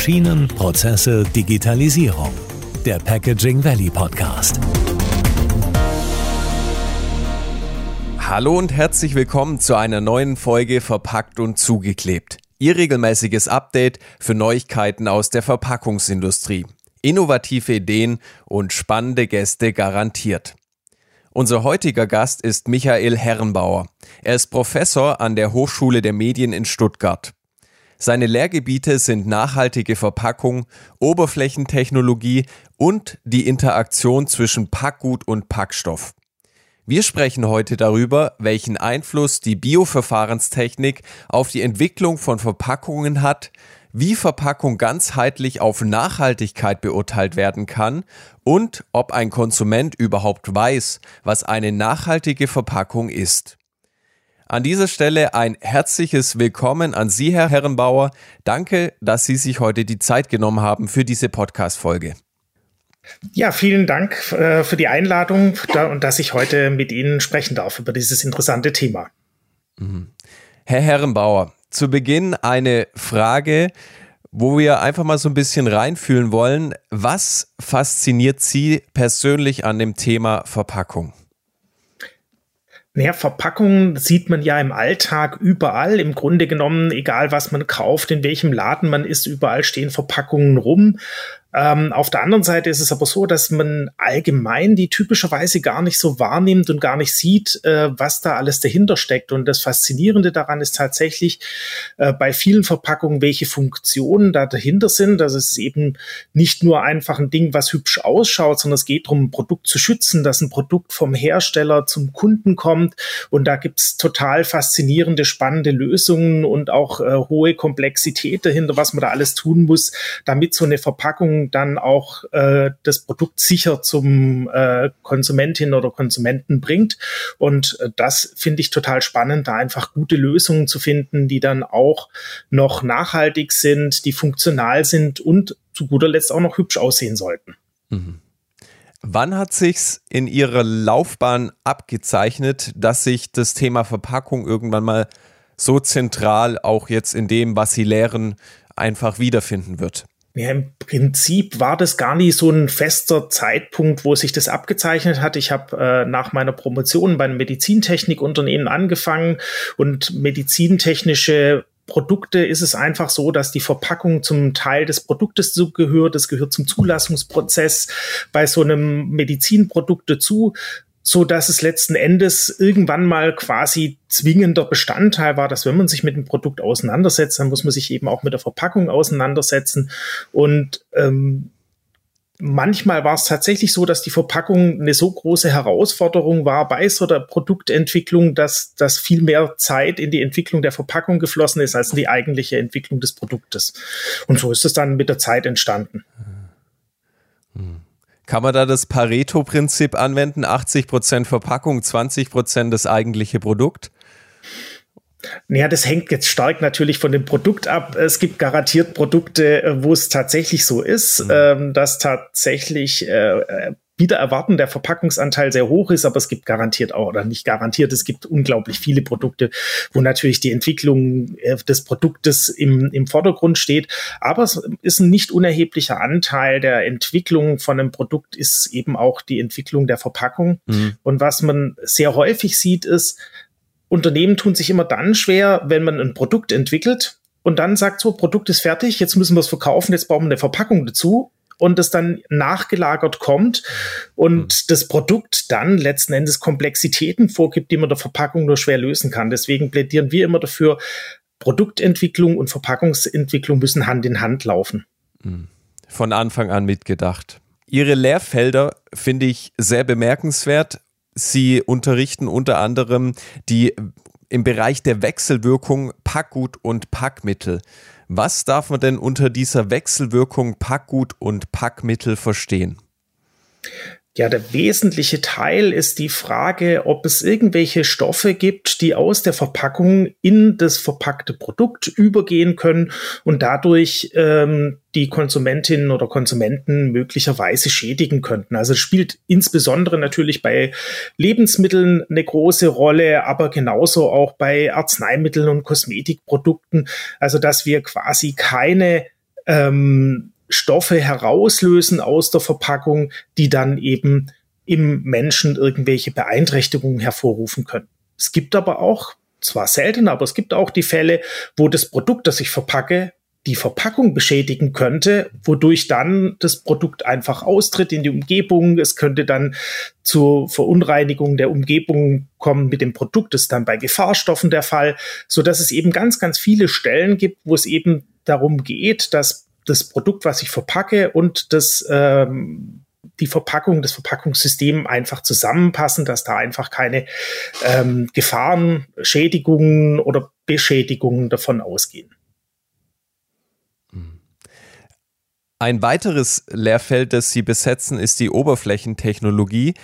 Maschinen, Prozesse, Digitalisierung. Der Packaging Valley Podcast. Hallo und herzlich willkommen zu einer neuen Folge Verpackt und zugeklebt. Ihr regelmäßiges Update für Neuigkeiten aus der Verpackungsindustrie. Innovative Ideen und spannende Gäste garantiert. Unser heutiger Gast ist Michael Herrenbauer. Er ist Professor an der Hochschule der Medien in Stuttgart. Seine Lehrgebiete sind nachhaltige Verpackung, Oberflächentechnologie und die Interaktion zwischen Packgut und Packstoff. Wir sprechen heute darüber, welchen Einfluss die Bioverfahrenstechnik auf die Entwicklung von Verpackungen hat, wie Verpackung ganzheitlich auf Nachhaltigkeit beurteilt werden kann und ob ein Konsument überhaupt weiß, was eine nachhaltige Verpackung ist. An dieser Stelle ein herzliches Willkommen an Sie, Herr Herrenbauer. Danke, dass Sie sich heute die Zeit genommen haben für diese Podcast-Folge. Ja, vielen Dank äh, für die Einladung und dass ich heute mit Ihnen sprechen darf über dieses interessante Thema. Mhm. Herr Herrenbauer, zu Beginn eine Frage, wo wir einfach mal so ein bisschen reinfühlen wollen. Was fasziniert Sie persönlich an dem Thema Verpackung? Naja, Verpackungen sieht man ja im Alltag überall. Im Grunde genommen, egal was man kauft, in welchem Laden man ist, überall stehen Verpackungen rum. Ähm, auf der anderen Seite ist es aber so, dass man allgemein die typischerweise gar nicht so wahrnimmt und gar nicht sieht, äh, was da alles dahinter steckt. Und das Faszinierende daran ist tatsächlich äh, bei vielen Verpackungen, welche Funktionen da dahinter sind. Also es ist eben nicht nur einfach ein Ding, was hübsch ausschaut, sondern es geht darum, ein Produkt zu schützen, dass ein Produkt vom Hersteller zum Kunden kommt. Und da gibt's total faszinierende, spannende Lösungen und auch äh, hohe Komplexität dahinter, was man da alles tun muss, damit so eine Verpackung dann auch äh, das Produkt sicher zum äh, Konsumentin oder Konsumenten bringt. Und äh, das finde ich total spannend, da einfach gute Lösungen zu finden, die dann auch noch nachhaltig sind, die funktional sind und zu guter Letzt auch noch hübsch aussehen sollten. Mhm. Wann hat sich's in Ihrer Laufbahn abgezeichnet, dass sich das Thema Verpackung irgendwann mal so zentral auch jetzt in dem, was Sie lehren, einfach wiederfinden wird? Ja, im Prinzip war das gar nicht so ein fester Zeitpunkt, wo sich das abgezeichnet hat. Ich habe äh, nach meiner Promotion bei einem Medizintechnikunternehmen angefangen und medizintechnische Produkte ist es einfach so, dass die Verpackung zum Teil des Produktes zugehört. Das gehört zum Zulassungsprozess bei so einem Medizinprodukt dazu so dass es letzten Endes irgendwann mal quasi zwingender Bestandteil war, dass wenn man sich mit dem Produkt auseinandersetzt, dann muss man sich eben auch mit der Verpackung auseinandersetzen und ähm, Manchmal war es tatsächlich so, dass die Verpackung eine so große Herausforderung war bei so der Produktentwicklung, dass, dass viel mehr Zeit in die Entwicklung der Verpackung geflossen ist als in die eigentliche Entwicklung des Produktes. Und so ist es dann mit der Zeit entstanden. Hm. Kann man da das Pareto-Prinzip anwenden? 80% Verpackung, 20% das eigentliche Produkt? Naja, das hängt jetzt stark natürlich von dem Produkt ab. Es gibt garantiert Produkte, äh, wo es tatsächlich so ist, mhm. ähm, dass tatsächlich äh, wieder erwarten, der Verpackungsanteil sehr hoch ist, aber es gibt garantiert auch, oder nicht garantiert, es gibt unglaublich viele Produkte, wo natürlich die Entwicklung äh, des Produktes im, im Vordergrund steht. Aber es ist ein nicht unerheblicher Anteil der Entwicklung von einem Produkt ist eben auch die Entwicklung der Verpackung. Mhm. Und was man sehr häufig sieht, ist, Unternehmen tun sich immer dann schwer, wenn man ein Produkt entwickelt und dann sagt so, Produkt ist fertig, jetzt müssen wir es verkaufen, jetzt brauchen wir eine Verpackung dazu und es dann nachgelagert kommt und mhm. das Produkt dann letzten Endes Komplexitäten vorgibt, die man der Verpackung nur schwer lösen kann. Deswegen plädieren wir immer dafür, Produktentwicklung und Verpackungsentwicklung müssen Hand in Hand laufen. Mhm. Von Anfang an mitgedacht. Ihre Lehrfelder finde ich sehr bemerkenswert. Sie unterrichten unter anderem die im Bereich der Wechselwirkung Packgut und Packmittel. Was darf man denn unter dieser Wechselwirkung Packgut und Packmittel verstehen? Ja, der wesentliche Teil ist die Frage, ob es irgendwelche Stoffe gibt, die aus der Verpackung in das verpackte Produkt übergehen können und dadurch ähm, die Konsumentinnen oder Konsumenten möglicherweise schädigen könnten. Also es spielt insbesondere natürlich bei Lebensmitteln eine große Rolle, aber genauso auch bei Arzneimitteln und Kosmetikprodukten. Also dass wir quasi keine ähm, Stoffe herauslösen aus der Verpackung, die dann eben im Menschen irgendwelche Beeinträchtigungen hervorrufen können. Es gibt aber auch, zwar selten, aber es gibt auch die Fälle, wo das Produkt, das ich verpacke, die Verpackung beschädigen könnte, wodurch dann das Produkt einfach austritt in die Umgebung. Es könnte dann zur Verunreinigung der Umgebung kommen mit dem Produkt. Das ist dann bei Gefahrstoffen der Fall, so dass es eben ganz, ganz viele Stellen gibt, wo es eben darum geht, dass das Produkt, was ich verpacke und das ähm, die Verpackung, das Verpackungssystem einfach zusammenpassen, dass da einfach keine ähm, Gefahren, Schädigungen oder Beschädigungen davon ausgehen. Ein weiteres Lehrfeld, das Sie besetzen, ist die Oberflächentechnologie.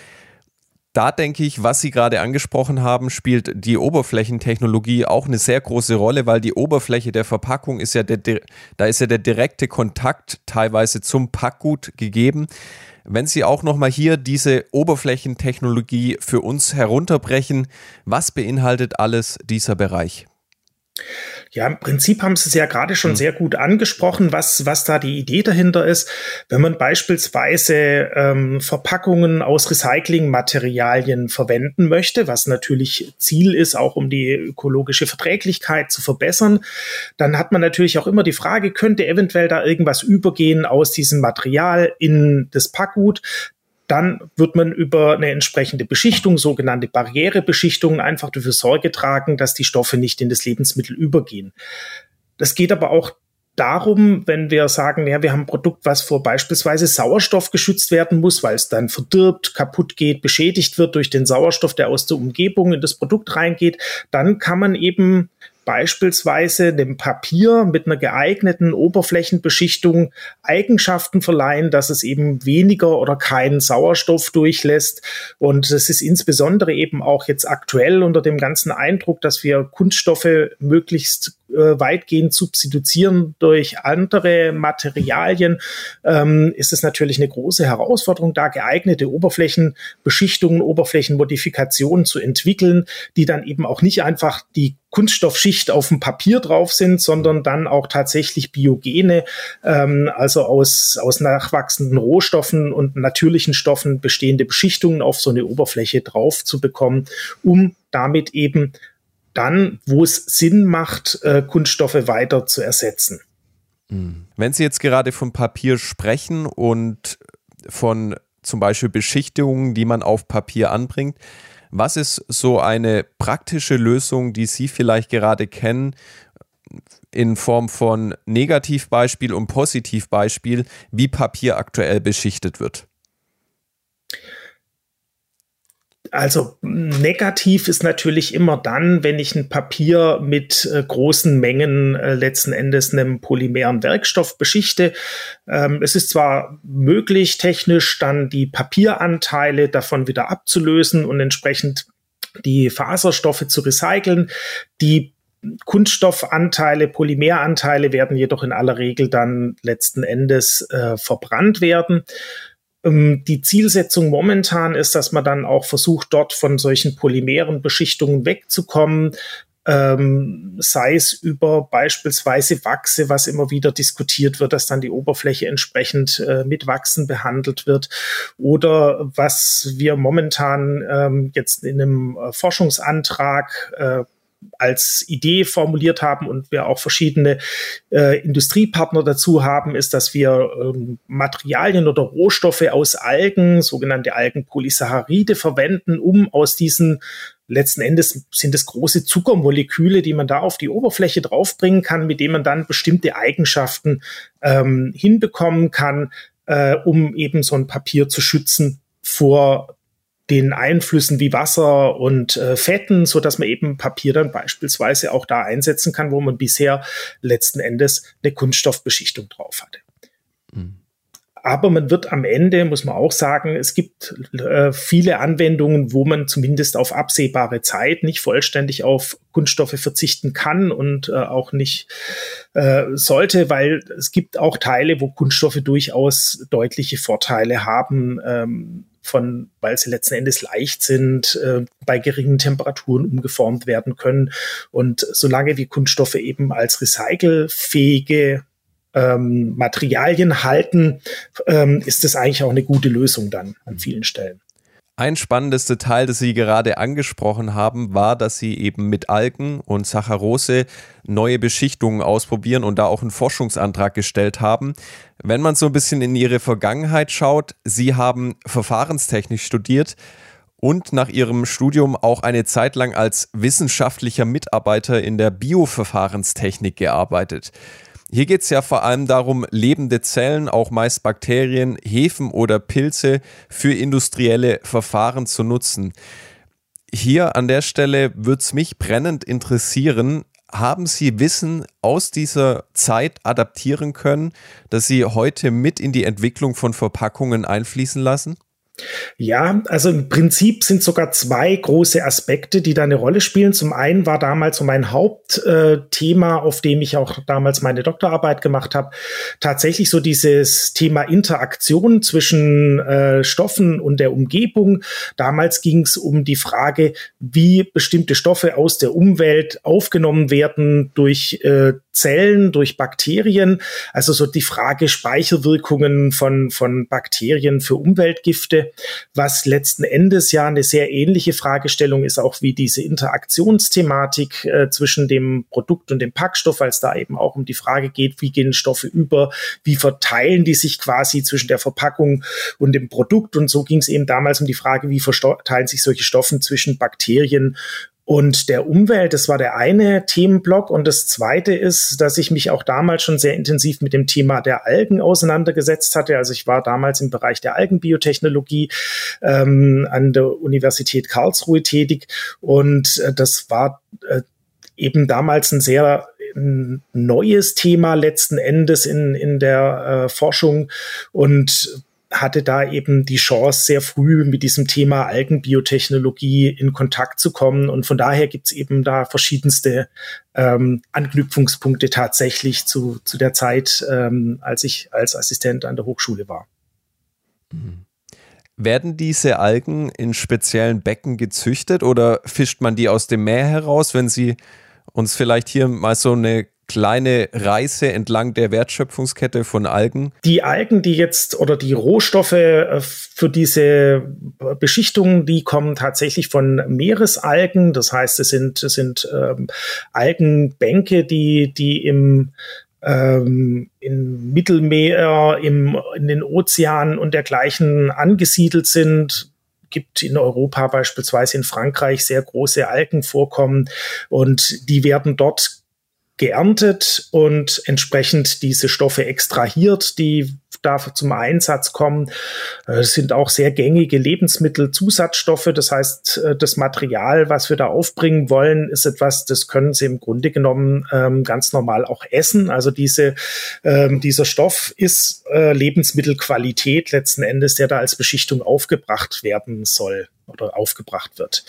Da denke ich, was Sie gerade angesprochen haben, spielt die Oberflächentechnologie auch eine sehr große Rolle, weil die Oberfläche der Verpackung ist ja der, da ist ja der direkte Kontakt teilweise zum Packgut gegeben. Wenn Sie auch nochmal hier diese Oberflächentechnologie für uns herunterbrechen, was beinhaltet alles dieser Bereich? Ja, im Prinzip haben Sie es ja gerade schon mhm. sehr gut angesprochen, was, was da die Idee dahinter ist. Wenn man beispielsweise ähm, Verpackungen aus Recyclingmaterialien verwenden möchte, was natürlich Ziel ist, auch um die ökologische Verträglichkeit zu verbessern, dann hat man natürlich auch immer die Frage, könnte eventuell da irgendwas übergehen aus diesem Material in das Packgut? Dann wird man über eine entsprechende Beschichtung, sogenannte Barrierebeschichtung, einfach dafür Sorge tragen, dass die Stoffe nicht in das Lebensmittel übergehen. Das geht aber auch darum, wenn wir sagen, ja, wir haben ein Produkt, was vor beispielsweise Sauerstoff geschützt werden muss, weil es dann verdirbt, kaputt geht, beschädigt wird durch den Sauerstoff, der aus der Umgebung in das Produkt reingeht, dann kann man eben beispielsweise dem Papier mit einer geeigneten Oberflächenbeschichtung Eigenschaften verleihen, dass es eben weniger oder keinen Sauerstoff durchlässt. Und das ist insbesondere eben auch jetzt aktuell unter dem ganzen Eindruck, dass wir Kunststoffe möglichst äh, weitgehend substituieren durch andere Materialien, ähm, ist es natürlich eine große Herausforderung, da geeignete Oberflächenbeschichtungen, Oberflächenmodifikationen zu entwickeln, die dann eben auch nicht einfach die Kunststoffschicht auf dem Papier drauf sind, sondern dann auch tatsächlich biogene, ähm, also aus, aus nachwachsenden Rohstoffen und natürlichen Stoffen bestehende Beschichtungen auf so eine Oberfläche drauf zu bekommen, um damit eben dann, wo es Sinn macht, äh, Kunststoffe weiter zu ersetzen. Hm. Wenn Sie jetzt gerade von Papier sprechen und von zum Beispiel Beschichtungen, die man auf Papier anbringt, was ist so eine praktische Lösung, die Sie vielleicht gerade kennen, in Form von Negativbeispiel und Positivbeispiel, wie Papier aktuell beschichtet wird? Also negativ ist natürlich immer dann, wenn ich ein Papier mit äh, großen Mengen äh, letzten Endes einem polymeren Werkstoff beschichte. Ähm, es ist zwar möglich, technisch dann die Papieranteile davon wieder abzulösen und entsprechend die Faserstoffe zu recyceln. Die Kunststoffanteile, Polymeranteile werden jedoch in aller Regel dann letzten Endes äh, verbrannt werden. Ähm, die Zielsetzung momentan ist, dass man dann auch versucht, dort von solchen polymeren Beschichtungen wegzukommen, ähm, sei es über beispielsweise Wachse, was immer wieder diskutiert wird, dass dann die Oberfläche entsprechend äh, mit Wachsen behandelt wird, oder was wir momentan ähm, jetzt in einem äh, Forschungsantrag äh, als Idee formuliert haben und wir auch verschiedene äh, Industriepartner dazu haben, ist, dass wir ähm, Materialien oder Rohstoffe aus Algen, sogenannte Algenpolysaccharide verwenden, um aus diesen letzten Endes sind es große Zuckermoleküle, die man da auf die Oberfläche draufbringen kann, mit denen man dann bestimmte Eigenschaften ähm, hinbekommen kann, äh, um eben so ein Papier zu schützen vor den Einflüssen wie Wasser und äh, Fetten, so dass man eben Papier dann beispielsweise auch da einsetzen kann, wo man bisher letzten Endes eine Kunststoffbeschichtung drauf hatte. Mhm. Aber man wird am Ende, muss man auch sagen, es gibt äh, viele Anwendungen, wo man zumindest auf absehbare Zeit nicht vollständig auf Kunststoffe verzichten kann und äh, auch nicht äh, sollte, weil es gibt auch Teile, wo Kunststoffe durchaus deutliche Vorteile haben. Ähm, von, weil sie letzten Endes leicht sind, äh, bei geringen Temperaturen umgeformt werden können. Und solange wie Kunststoffe eben als recycelfähige ähm, Materialien halten, ähm, ist das eigentlich auch eine gute Lösung dann an vielen Stellen. Ein spannendes Detail, das Sie gerade angesprochen haben, war, dass Sie eben mit Algen und Saccharose neue Beschichtungen ausprobieren und da auch einen Forschungsantrag gestellt haben. Wenn man so ein bisschen in Ihre Vergangenheit schaut, Sie haben Verfahrenstechnik studiert und nach Ihrem Studium auch eine Zeit lang als wissenschaftlicher Mitarbeiter in der Bioverfahrenstechnik gearbeitet. Hier geht es ja vor allem darum, lebende Zellen, auch meist Bakterien, Hefen oder Pilze für industrielle Verfahren zu nutzen. Hier an der Stelle würde es mich brennend interessieren, haben Sie Wissen aus dieser Zeit adaptieren können, das Sie heute mit in die Entwicklung von Verpackungen einfließen lassen? Ja, also im Prinzip sind sogar zwei große Aspekte, die da eine Rolle spielen. Zum einen war damals so mein Hauptthema, auf dem ich auch damals meine Doktorarbeit gemacht habe, tatsächlich so dieses Thema Interaktion zwischen äh, Stoffen und der Umgebung. Damals ging es um die Frage, wie bestimmte Stoffe aus der Umwelt aufgenommen werden durch äh, Zellen, durch Bakterien. Also so die Frage Speicherwirkungen von, von Bakterien für Umweltgifte, was letzten Endes ja eine sehr ähnliche Fragestellung ist, auch wie diese Interaktionsthematik äh, zwischen dem Produkt und dem Packstoff, als da eben auch um die Frage geht, wie gehen Stoffe über, wie verteilen die sich quasi zwischen der Verpackung und dem Produkt. Und so ging es eben damals um die Frage, wie verteilen sich solche Stoffe zwischen Bakterien und der Umwelt, das war der eine Themenblock. Und das zweite ist, dass ich mich auch damals schon sehr intensiv mit dem Thema der Algen auseinandergesetzt hatte. Also ich war damals im Bereich der Algenbiotechnologie ähm, an der Universität Karlsruhe tätig. Und äh, das war äh, eben damals ein sehr ein neues Thema letzten Endes in, in der äh, Forschung. Und hatte da eben die Chance, sehr früh mit diesem Thema Algenbiotechnologie in Kontakt zu kommen. Und von daher gibt's eben da verschiedenste ähm, Anknüpfungspunkte tatsächlich zu, zu der Zeit, ähm, als ich als Assistent an der Hochschule war. Mhm. Werden diese Algen in speziellen Becken gezüchtet oder fischt man die aus dem Meer heraus, wenn Sie uns vielleicht hier mal so eine kleine Reise entlang der Wertschöpfungskette von Algen? Die Algen, die jetzt oder die Rohstoffe äh, für diese Beschichtung, die kommen tatsächlich von Meeresalgen. Das heißt, es sind, es sind ähm, Algenbänke, die, die im ähm, im Mittelmeer, im, in den Ozeanen und dergleichen angesiedelt sind gibt in Europa beispielsweise in Frankreich sehr große Algenvorkommen und die werden dort geerntet und entsprechend diese Stoffe extrahiert, die da zum Einsatz kommen. Äh, es sind auch sehr gängige Lebensmittelzusatzstoffe. Das heißt, äh, das Material, was wir da aufbringen wollen, ist etwas, das können Sie im Grunde genommen ähm, ganz normal auch essen. Also diese, ähm, dieser Stoff ist äh, Lebensmittelqualität letzten Endes, der da als Beschichtung aufgebracht werden soll oder aufgebracht wird.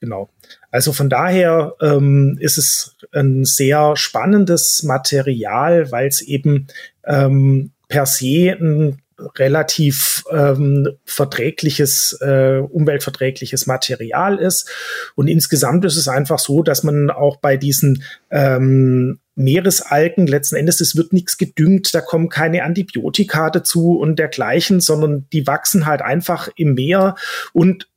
Genau. Also von daher ähm, ist es ein sehr spannendes Material, weil es eben ähm, per se ein relativ ähm, verträgliches, äh, umweltverträgliches Material ist. Und insgesamt ist es einfach so, dass man auch bei diesen ähm, Meeresalgen letzten Endes, es wird nichts gedüngt, da kommen keine Antibiotika dazu und dergleichen, sondern die wachsen halt einfach im Meer und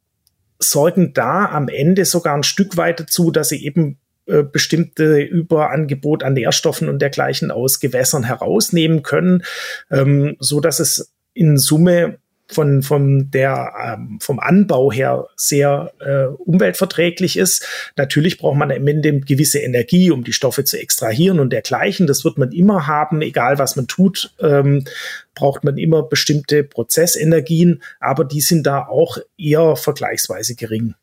sorgen da am Ende sogar ein Stück weit dazu, dass sie eben äh, bestimmte Überangebot an Nährstoffen und dergleichen aus Gewässern herausnehmen können, ähm, so dass es in Summe von, von der, ähm, vom Anbau her sehr äh, umweltverträglich ist. Natürlich braucht man am Ende gewisse Energie, um die Stoffe zu extrahieren und dergleichen. Das wird man immer haben, egal was man tut, ähm, braucht man immer bestimmte Prozessenergien, aber die sind da auch eher vergleichsweise gering.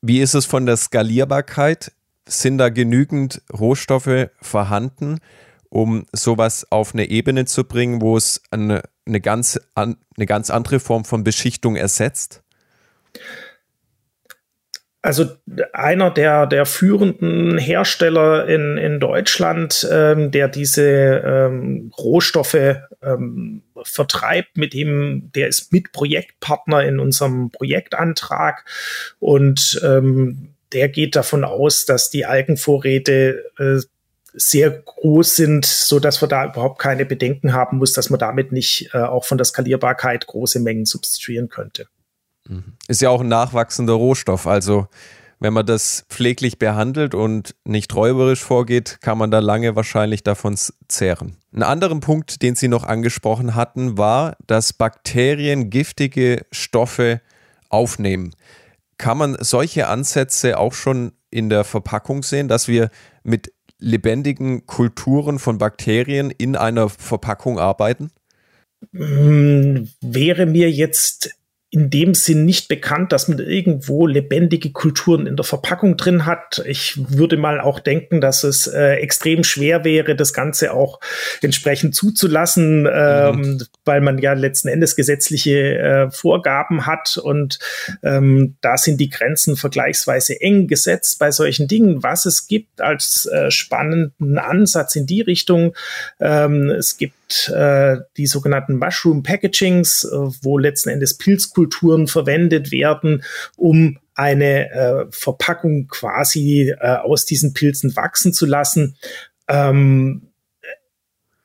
Wie ist es von der Skalierbarkeit? Sind da genügend Rohstoffe vorhanden, um sowas auf eine Ebene zu bringen, wo es eine eine ganz, an, eine ganz andere Form von Beschichtung ersetzt? Also einer der, der führenden Hersteller in, in Deutschland, ähm, der diese ähm, Rohstoffe ähm, vertreibt, mit dem, der ist Mitprojektpartner in unserem Projektantrag und ähm, der geht davon aus, dass die Algenvorräte äh, sehr groß sind, so dass wir da überhaupt keine Bedenken haben muss, dass man damit nicht äh, auch von der Skalierbarkeit große Mengen substituieren könnte. Mhm. Ist ja auch ein nachwachsender Rohstoff. Also wenn man das pfleglich behandelt und nicht räuberisch vorgeht, kann man da lange wahrscheinlich davon zehren. Ein anderer Punkt, den Sie noch angesprochen hatten, war, dass Bakterien giftige Stoffe aufnehmen. Kann man solche Ansätze auch schon in der Verpackung sehen, dass wir mit lebendigen Kulturen von Bakterien in einer Verpackung arbeiten? Hm, wäre mir jetzt in dem Sinn nicht bekannt, dass man irgendwo lebendige Kulturen in der Verpackung drin hat. Ich würde mal auch denken, dass es äh, extrem schwer wäre, das Ganze auch entsprechend zuzulassen, mhm. ähm, weil man ja letzten Endes gesetzliche äh, Vorgaben hat und ähm, da sind die Grenzen vergleichsweise eng gesetzt bei solchen Dingen. Was es gibt als äh, spannenden Ansatz in die Richtung, ähm, es äh, die sogenannten Mushroom Packagings, äh, wo letzten Endes Pilzkulturen verwendet werden, um eine äh, Verpackung quasi äh, aus diesen Pilzen wachsen zu lassen. Ähm,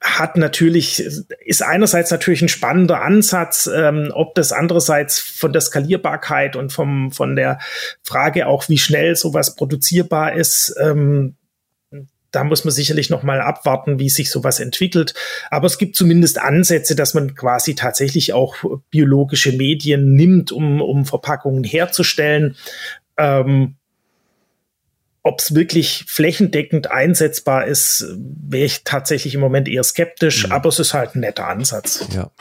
hat natürlich, ist einerseits natürlich ein spannender Ansatz, ähm, ob das andererseits von der Skalierbarkeit und vom, von der Frage auch, wie schnell sowas produzierbar ist, ähm, da muss man sicherlich noch mal abwarten, wie sich sowas entwickelt. Aber es gibt zumindest Ansätze, dass man quasi tatsächlich auch biologische Medien nimmt, um, um Verpackungen herzustellen. Ähm, ob es wirklich flächendeckend einsetzbar ist, wäre ich tatsächlich im Moment eher skeptisch, mhm. aber es ist halt ein netter Ansatz. Ja.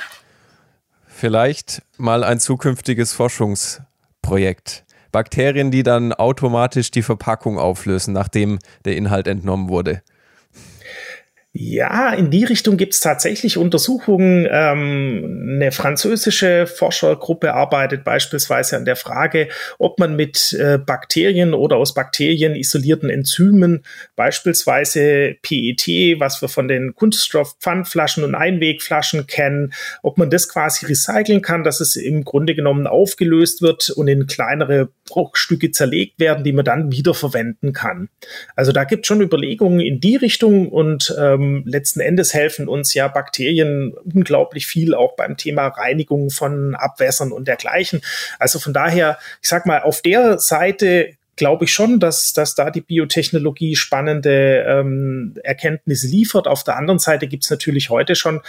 Vielleicht mal ein zukünftiges Forschungsprojekt. Bakterien, die dann automatisch die Verpackung auflösen, nachdem der Inhalt entnommen wurde. Ja, in die Richtung gibt es tatsächlich Untersuchungen. Ähm, eine französische Forschergruppe arbeitet beispielsweise an der Frage, ob man mit äh, Bakterien oder aus Bakterien isolierten Enzymen, beispielsweise PET, was wir von den Kunststoffpfandflaschen und Einwegflaschen kennen, ob man das quasi recyceln kann, dass es im Grunde genommen aufgelöst wird und in kleinere Bruchstücke zerlegt werden, die man dann wiederverwenden kann. Also da gibt es schon Überlegungen in die Richtung und ähm, ähm, letzten Endes helfen uns ja Bakterien unglaublich viel auch beim Thema Reinigung von Abwässern und dergleichen. Also von daher, ich sag mal, auf der Seite glaube ich schon, dass, dass da die Biotechnologie spannende ähm, Erkenntnisse liefert. Auf der anderen Seite gibt es natürlich heute schon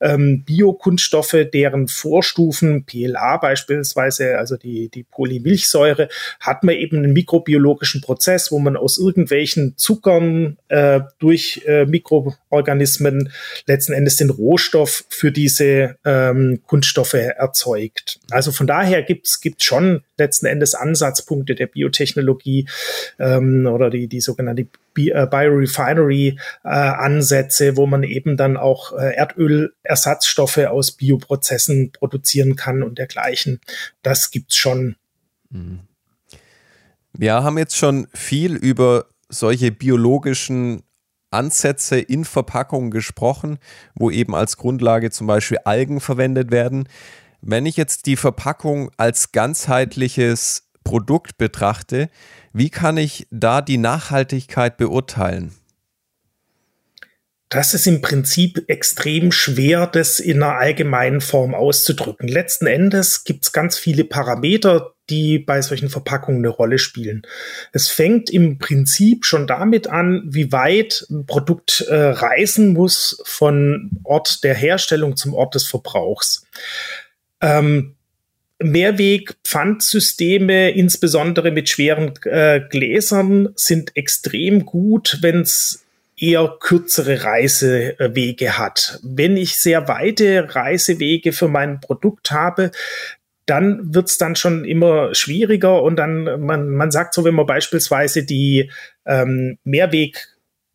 ähm, Biokunststoffe, deren Vorstufen, PLA beispielsweise, also die, die Polymilchsäure, hat man eben einen mikrobiologischen Prozess, wo man aus irgendwelchen Zuckern äh, durch äh, Mikroorganismen letzten Endes den Rohstoff für diese ähm, Kunststoffe erzeugt. Also von daher gibt es schon letzten Endes Ansatzpunkte der Biotechnologie ähm, oder die, die sogenannte äh, Biorefinery-Ansätze, äh, wo man eben dann auch äh, Erdölersatzstoffe aus Bioprozessen produzieren kann und dergleichen. Das gibt's schon. Mhm. Wir haben jetzt schon viel über solche biologischen Ansätze in Verpackungen gesprochen, wo eben als Grundlage zum Beispiel Algen verwendet werden. Wenn ich jetzt die Verpackung als ganzheitliches Produkt betrachte, wie kann ich da die Nachhaltigkeit beurteilen? Das ist im Prinzip extrem schwer, das in einer allgemeinen Form auszudrücken. Letzten Endes gibt es ganz viele Parameter, die bei solchen Verpackungen eine Rolle spielen. Es fängt im Prinzip schon damit an, wie weit ein Produkt äh, reisen muss von Ort der Herstellung zum Ort des Verbrauchs. Ähm, Mehrweg-Pfandsysteme, insbesondere mit schweren äh, Gläsern, sind extrem gut, wenn es eher kürzere Reisewege hat. Wenn ich sehr weite Reisewege für mein Produkt habe, dann wird's dann schon immer schwieriger und dann, man, man sagt so, wenn man beispielsweise die ähm, Mehrweg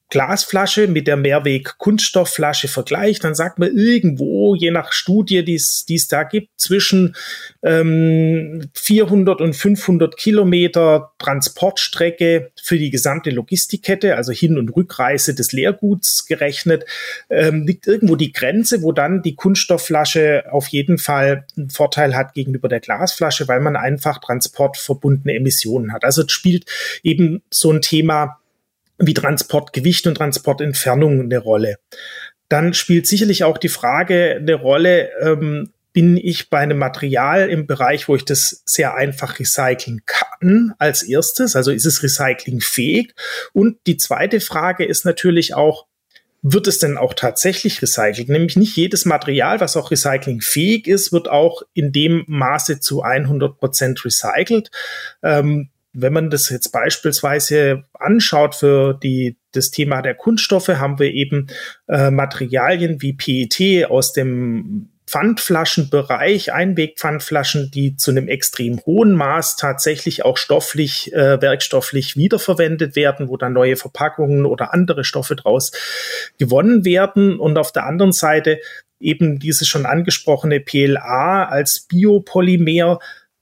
Glasflasche mit der Mehrweg-Kunststoffflasche vergleicht, dann sagt man irgendwo, je nach Studie, die es da gibt, zwischen ähm, 400 und 500 Kilometer Transportstrecke für die gesamte Logistikkette, also Hin- und Rückreise des Leerguts gerechnet, ähm, liegt irgendwo die Grenze, wo dann die Kunststoffflasche auf jeden Fall einen Vorteil hat gegenüber der Glasflasche, weil man einfach transportverbundene Emissionen hat. Also spielt eben so ein Thema wie Transportgewicht und Transportentfernung eine Rolle. Dann spielt sicherlich auch die Frage eine Rolle, ähm, bin ich bei einem Material im Bereich, wo ich das sehr einfach recyceln kann als erstes? Also ist es recyclingfähig? Und die zweite Frage ist natürlich auch, wird es denn auch tatsächlich recycelt? Nämlich nicht jedes Material, was auch recyclingfähig ist, wird auch in dem Maße zu 100 Prozent recycelt. Ähm, wenn man das jetzt beispielsweise anschaut für die, das Thema der Kunststoffe, haben wir eben äh, Materialien wie PET aus dem Pfandflaschenbereich, Einwegpfandflaschen, die zu einem extrem hohen Maß tatsächlich auch stofflich, äh, werkstofflich wiederverwendet werden, wo dann neue Verpackungen oder andere Stoffe draus gewonnen werden. Und auf der anderen Seite eben dieses schon angesprochene PLA als Biopolymer,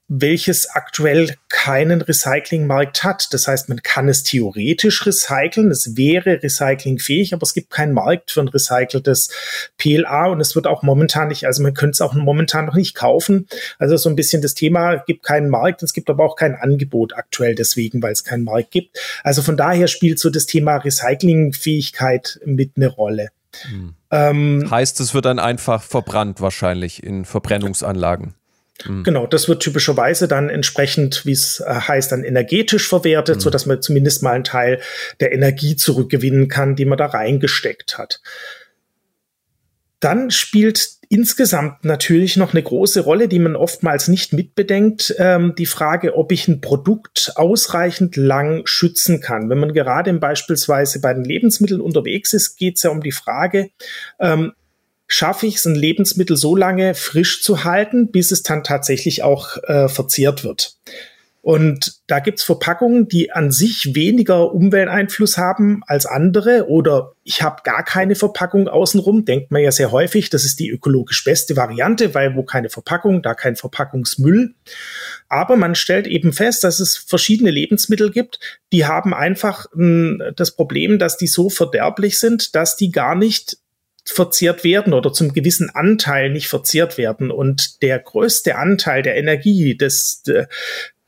welches aktuell keinen Recyclingmarkt hat. Das heißt, man kann es theoretisch recyceln, es wäre recyclingfähig, aber es gibt keinen Markt für ein recyceltes PLA und es wird auch momentan nicht, also man könnte es auch momentan noch nicht kaufen. Also so ein bisschen das Thema, gibt keinen Markt, es gibt aber auch kein Angebot aktuell deswegen, weil es keinen Markt gibt. Also von daher spielt so das Thema Recyclingfähigkeit mit eine Rolle. Hm. Ähm, heißt, es wird dann einfach verbrannt wahrscheinlich in Verbrennungsanlagen. Mhm. Genau, das wird typischerweise dann entsprechend, wie es äh, heißt, dann energetisch verwertet, mhm. so dass man zumindest mal einen Teil der Energie zurückgewinnen kann, die man da reingesteckt hat. Dann spielt insgesamt natürlich noch eine große Rolle, die man oftmals nicht mitbedenkt, ähm, die Frage, ob ich ein Produkt ausreichend lang schützen kann. Wenn man gerade beispielsweise bei den Lebensmitteln unterwegs ist, geht es ja um die Frage, ähm, schaffe ich es, ein Lebensmittel so lange frisch zu halten, bis es dann tatsächlich auch äh, verzehrt wird. Und da gibt's Verpackungen, die an sich weniger Umwelteinfluss haben als andere oder ich habe gar keine Verpackung außenrum, denkt man ja sehr häufig, das ist die ökologisch beste Variante, weil wo keine Verpackung, da kein Verpackungsmüll. Aber man stellt eben fest, dass es verschiedene Lebensmittel gibt, die haben einfach mh, hm, das Problem, dass die so verderblich sind, dass die gar nicht verzehrt werden oder zum gewissen Anteil nicht verzehrt werden. Und der größte Anteil der Energie, des,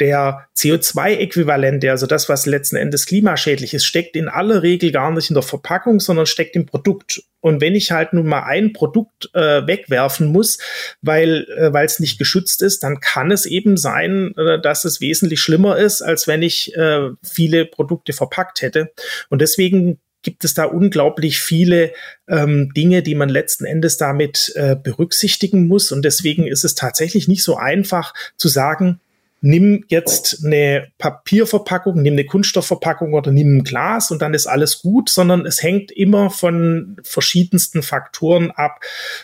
der CO2-Äquivalente, also das, was letzten Endes klimaschädlich ist, steckt in aller Regel gar nicht in der Verpackung, sondern steckt im Produkt. Und wenn ich halt nun mal ein Produkt äh, wegwerfen muss, weil äh, es nicht geschützt ist, dann kann es eben sein, äh, dass es wesentlich schlimmer ist, als wenn ich äh, viele Produkte verpackt hätte. Und deswegen gibt es da unglaublich viele ähm, Dinge, die man letzten Endes damit äh, berücksichtigen muss. Und deswegen ist es tatsächlich nicht so einfach zu sagen, nimm jetzt eine Papierverpackung, nimm eine Kunststoffverpackung oder nimm ein Glas und dann ist alles gut, sondern es hängt immer von verschiedensten Faktoren ab.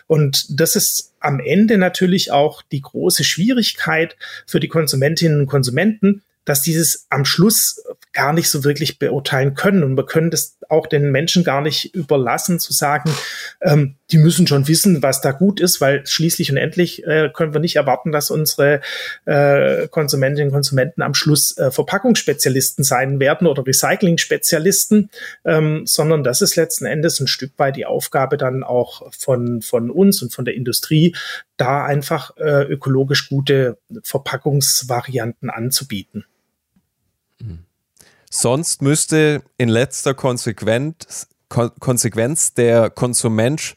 Und das ist am Ende natürlich auch die große Schwierigkeit für die Konsumentinnen und Konsumenten, dass dieses am Schluss gar nicht so wirklich beurteilen können. Und wir können das auch den Menschen gar nicht überlassen, zu sagen, ähm, die müssen schon wissen, was da gut ist, weil schließlich und endlich äh, können wir nicht erwarten, dass unsere äh, Konsumentinnen und Konsumenten am Schluss äh, Verpackungsspezialisten sein werden oder Recycling-Spezialisten, ähm, sondern das ist letzten Endes ein Stück weit die Aufgabe dann auch von, von uns und von der Industrie, da einfach äh, ökologisch gute Verpackungsvarianten anzubieten. Sonst müsste in letzter Konsequenz, Konsequenz der Konsument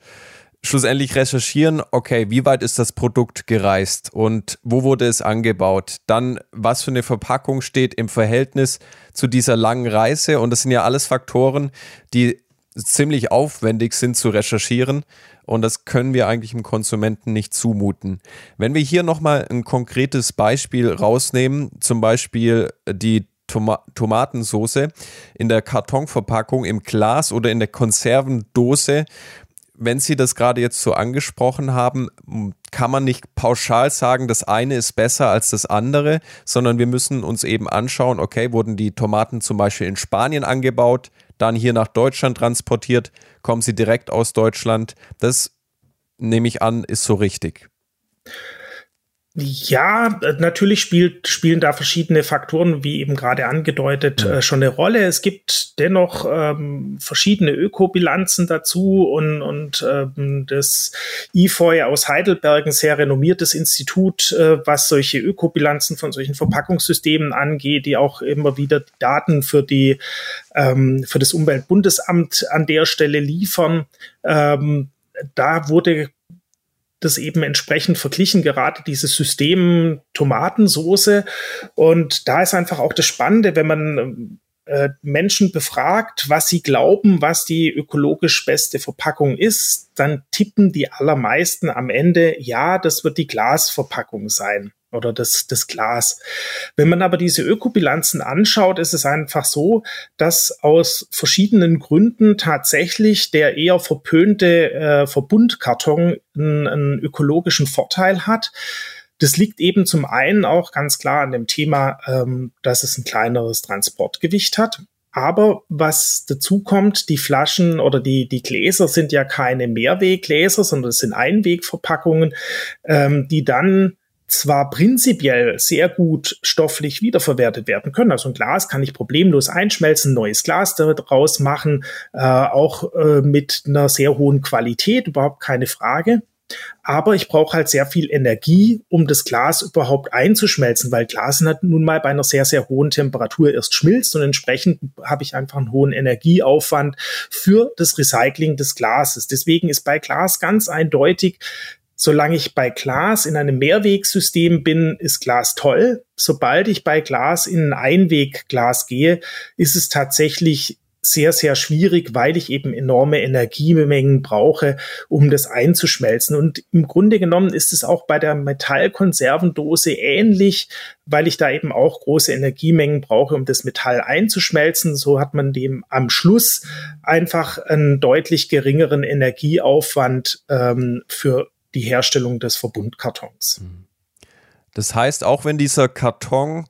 schlussendlich recherchieren, okay, wie weit ist das Produkt gereist und wo wurde es angebaut? Dann, was für eine Verpackung steht im Verhältnis zu dieser langen Reise? Und das sind ja alles Faktoren, die ziemlich aufwendig sind zu recherchieren. Und das können wir eigentlich dem Konsumenten nicht zumuten. Wenn wir hier nochmal ein konkretes Beispiel rausnehmen, zum Beispiel die Toma Tomatensoße in der Kartonverpackung, im Glas oder in der Konservendose. Wenn Sie das gerade jetzt so angesprochen haben, kann man nicht pauschal sagen, das eine ist besser als das andere, sondern wir müssen uns eben anschauen, okay, wurden die Tomaten zum Beispiel in Spanien angebaut, dann hier nach Deutschland transportiert, kommen sie direkt aus Deutschland. Das nehme ich an, ist so richtig. Ja, natürlich spielt, spielen da verschiedene Faktoren, wie eben gerade angedeutet, ja. äh, schon eine Rolle. Es gibt dennoch ähm, verschiedene Ökobilanzen dazu und, und ähm, das IFOI aus Heidelberg, ein sehr renommiertes Institut, äh, was solche Ökobilanzen von solchen Verpackungssystemen angeht, die auch immer wieder Daten für die ähm, für das Umweltbundesamt an der Stelle liefern. Ähm, da wurde das eben entsprechend verglichen, gerade dieses System Tomatensoße. Und da ist einfach auch das Spannende, wenn man äh, Menschen befragt, was sie glauben, was die ökologisch beste Verpackung ist, dann tippen die allermeisten am Ende, ja, das wird die Glasverpackung sein oder das, das Glas. Wenn man aber diese Ökobilanzen anschaut, ist es einfach so, dass aus verschiedenen Gründen tatsächlich der eher verpönte äh, Verbundkarton einen, einen ökologischen Vorteil hat. Das liegt eben zum einen auch ganz klar an dem Thema, ähm, dass es ein kleineres Transportgewicht hat. Aber was dazu kommt, die Flaschen oder die, die Gläser sind ja keine Mehrweggläser, sondern es sind Einwegverpackungen, ähm, die dann zwar prinzipiell sehr gut stofflich wiederverwertet werden können. Also ein Glas kann ich problemlos einschmelzen, neues Glas daraus machen, äh, auch äh, mit einer sehr hohen Qualität, überhaupt keine Frage. Aber ich brauche halt sehr viel Energie, um das Glas überhaupt einzuschmelzen, weil Glas nun mal bei einer sehr, sehr hohen Temperatur erst schmilzt und entsprechend habe ich einfach einen hohen Energieaufwand für das Recycling des Glases. Deswegen ist bei Glas ganz eindeutig Solange ich bei Glas in einem Mehrwegsystem bin, ist Glas toll. Sobald ich bei Glas in ein Einwegglas gehe, ist es tatsächlich sehr, sehr schwierig, weil ich eben enorme Energiemengen brauche, um das einzuschmelzen. Und im Grunde genommen ist es auch bei der Metallkonservendose ähnlich, weil ich da eben auch große Energiemengen brauche, um das Metall einzuschmelzen. So hat man dem am Schluss einfach einen deutlich geringeren Energieaufwand ähm, für die Herstellung des Verbundkartons. Mhm. Das heißt, auch wenn dieser Karton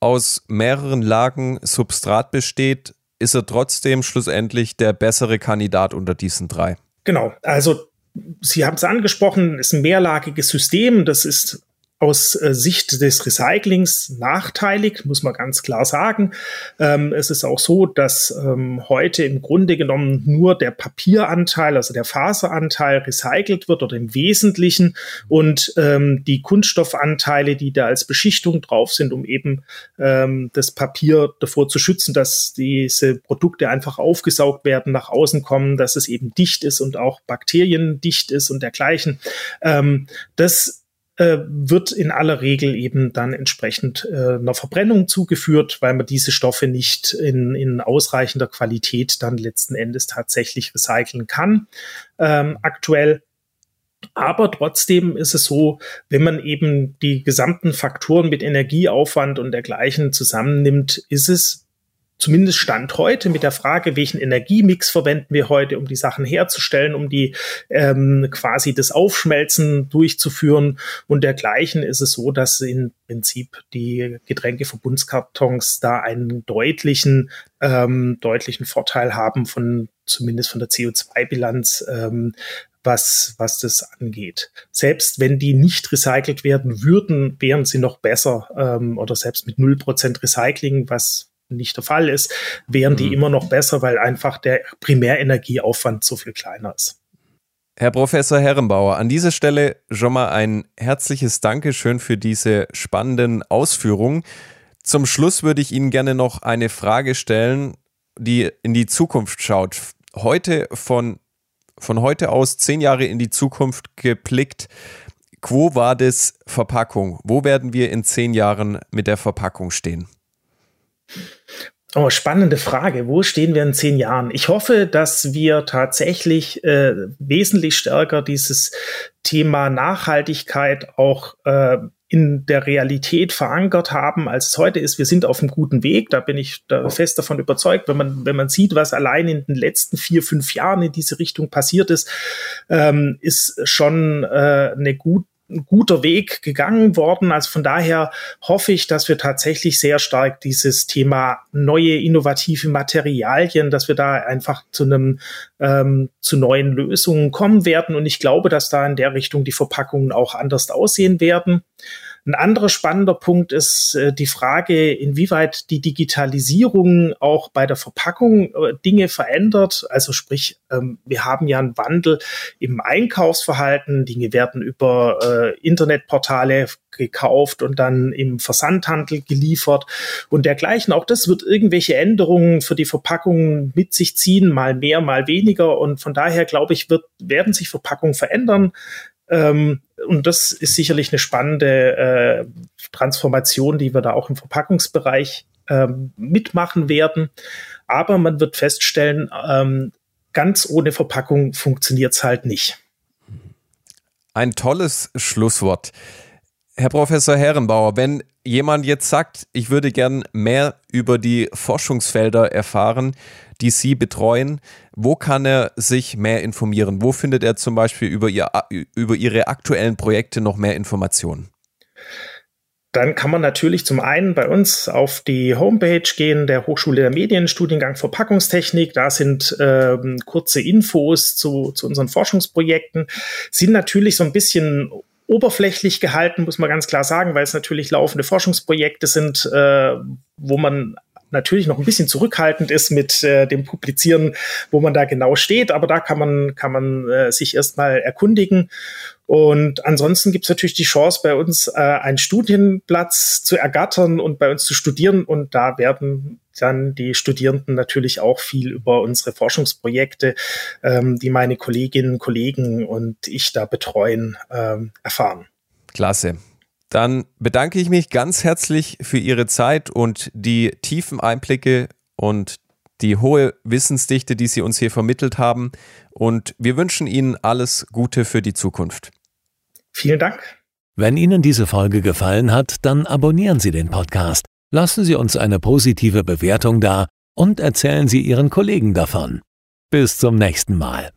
aus mehreren Lagen Substrat besteht, ist er trotzdem schlussendlich der bessere Kandidat unter diesen drei. Genau, also Sie haben es angesprochen, ist ein mehrlagiges System. Das ist aus äh, Sicht des Recyclings nachteilig, muss man ganz klar sagen. Ähm, es ist auch so, dass ähm, heute im Grunde genommen nur der Papieranteil, also der Faseranteil recycelt wird oder im Wesentlichen und ähm, die Kunststoffanteile, die da als Beschichtung drauf sind, um eben ähm, das Papier davor zu schützen, dass diese Produkte einfach aufgesaugt werden, nach außen kommen, dass es eben dicht ist und auch bakteriendicht ist und dergleichen. Ähm, das äh, wird in aller Regel eben dann entsprechend äh, einer Verbrennung zugeführt, weil man diese Stoffe nicht in, in ausreichender Qualität dann letzten Endes tatsächlich recyceln kann. Ähm, aktuell aber trotzdem ist es so, wenn man eben die gesamten Faktoren mit Energieaufwand und dergleichen zusammennimmt, ist es zumindest Stand heute mit der Frage, welchen Energiemix verwenden wir heute, um die Sachen herzustellen, um die ähm, quasi das Aufschmelzen durchzuführen und dergleichen, ist es so, dass im Prinzip die Getränkeverbundskartons da einen deutlichen, ähm, deutlichen Vorteil haben von zumindest von der CO2-Bilanz, ähm, was, was das angeht. Selbst wenn die nicht recycelt werden würden, wären sie noch besser ähm, oder selbst mit 0% Recycling, was nicht der Fall ist, wären die mhm. immer noch besser, weil einfach der Primärenergieaufwand so viel kleiner ist. Herr Professor Herrenbauer, an dieser Stelle schon mal ein herzliches Dankeschön für diese spannenden Ausführungen. Zum Schluss würde ich Ihnen gerne noch eine Frage stellen, die in die Zukunft schaut. Heute von, von heute aus zehn Jahre in die Zukunft geblickt. Quo war das Verpackung? Wo werden wir in zehn Jahren mit der Verpackung stehen? Oh, spannende Frage. Wo stehen wir in zehn Jahren? Ich hoffe, dass wir tatsächlich äh, wesentlich stärker dieses Thema Nachhaltigkeit auch äh, in der Realität verankert haben, als es heute ist. Wir sind auf einem guten Weg. Da bin ich da fest davon überzeugt. Wenn man, wenn man sieht, was allein in den letzten vier, fünf Jahren in diese Richtung passiert ist, ähm, ist schon äh, eine gut, guter Weg gegangen worden. Also von daher hoffe ich, dass wir tatsächlich sehr stark dieses Thema neue innovative Materialien, dass wir da einfach zu einem ähm, zu neuen Lösungen kommen werden. Und ich glaube, dass da in der Richtung die Verpackungen auch anders aussehen werden. Ein anderer spannender Punkt ist äh, die Frage, inwieweit die Digitalisierung auch bei der Verpackung äh, Dinge verändert. Also sprich, ähm, wir haben ja einen Wandel im Einkaufsverhalten. Dinge werden über äh, Internetportale gekauft und dann im Versandhandel geliefert und dergleichen. Auch das wird irgendwelche Änderungen für die Verpackungen mit sich ziehen, mal mehr, mal weniger. Und von daher glaube ich, wird, werden sich Verpackungen verändern. Ähm, und das ist sicherlich eine spannende äh, Transformation, die wir da auch im Verpackungsbereich ähm, mitmachen werden. Aber man wird feststellen, ähm, ganz ohne Verpackung funktioniert es halt nicht. Ein tolles Schlusswort. Herr Professor Herrenbauer, wenn jemand jetzt sagt, ich würde gern mehr über die Forschungsfelder erfahren, die Sie betreuen, wo kann er sich mehr informieren? Wo findet er zum Beispiel über, ihr, über Ihre aktuellen Projekte noch mehr Informationen? Dann kann man natürlich zum einen bei uns auf die Homepage gehen, der Hochschule der Medien, Studiengang Verpackungstechnik. Da sind ähm, kurze Infos zu, zu unseren Forschungsprojekten. Sind natürlich so ein bisschen oberflächlich gehalten, muss man ganz klar sagen, weil es natürlich laufende Forschungsprojekte sind, äh, wo man natürlich noch ein bisschen zurückhaltend ist mit äh, dem Publizieren, wo man da genau steht, aber da kann man, kann man äh, sich erstmal erkundigen. Und ansonsten gibt es natürlich die Chance, bei uns äh, einen Studienplatz zu ergattern und bei uns zu studieren. Und da werden dann die Studierenden natürlich auch viel über unsere Forschungsprojekte, ähm, die meine Kolleginnen, Kollegen und ich da betreuen, ähm, erfahren. Klasse. Dann bedanke ich mich ganz herzlich für Ihre Zeit und die tiefen Einblicke und die hohe Wissensdichte, die Sie uns hier vermittelt haben. Und wir wünschen Ihnen alles Gute für die Zukunft. Vielen Dank. Wenn Ihnen diese Folge gefallen hat, dann abonnieren Sie den Podcast, lassen Sie uns eine positive Bewertung da und erzählen Sie Ihren Kollegen davon. Bis zum nächsten Mal.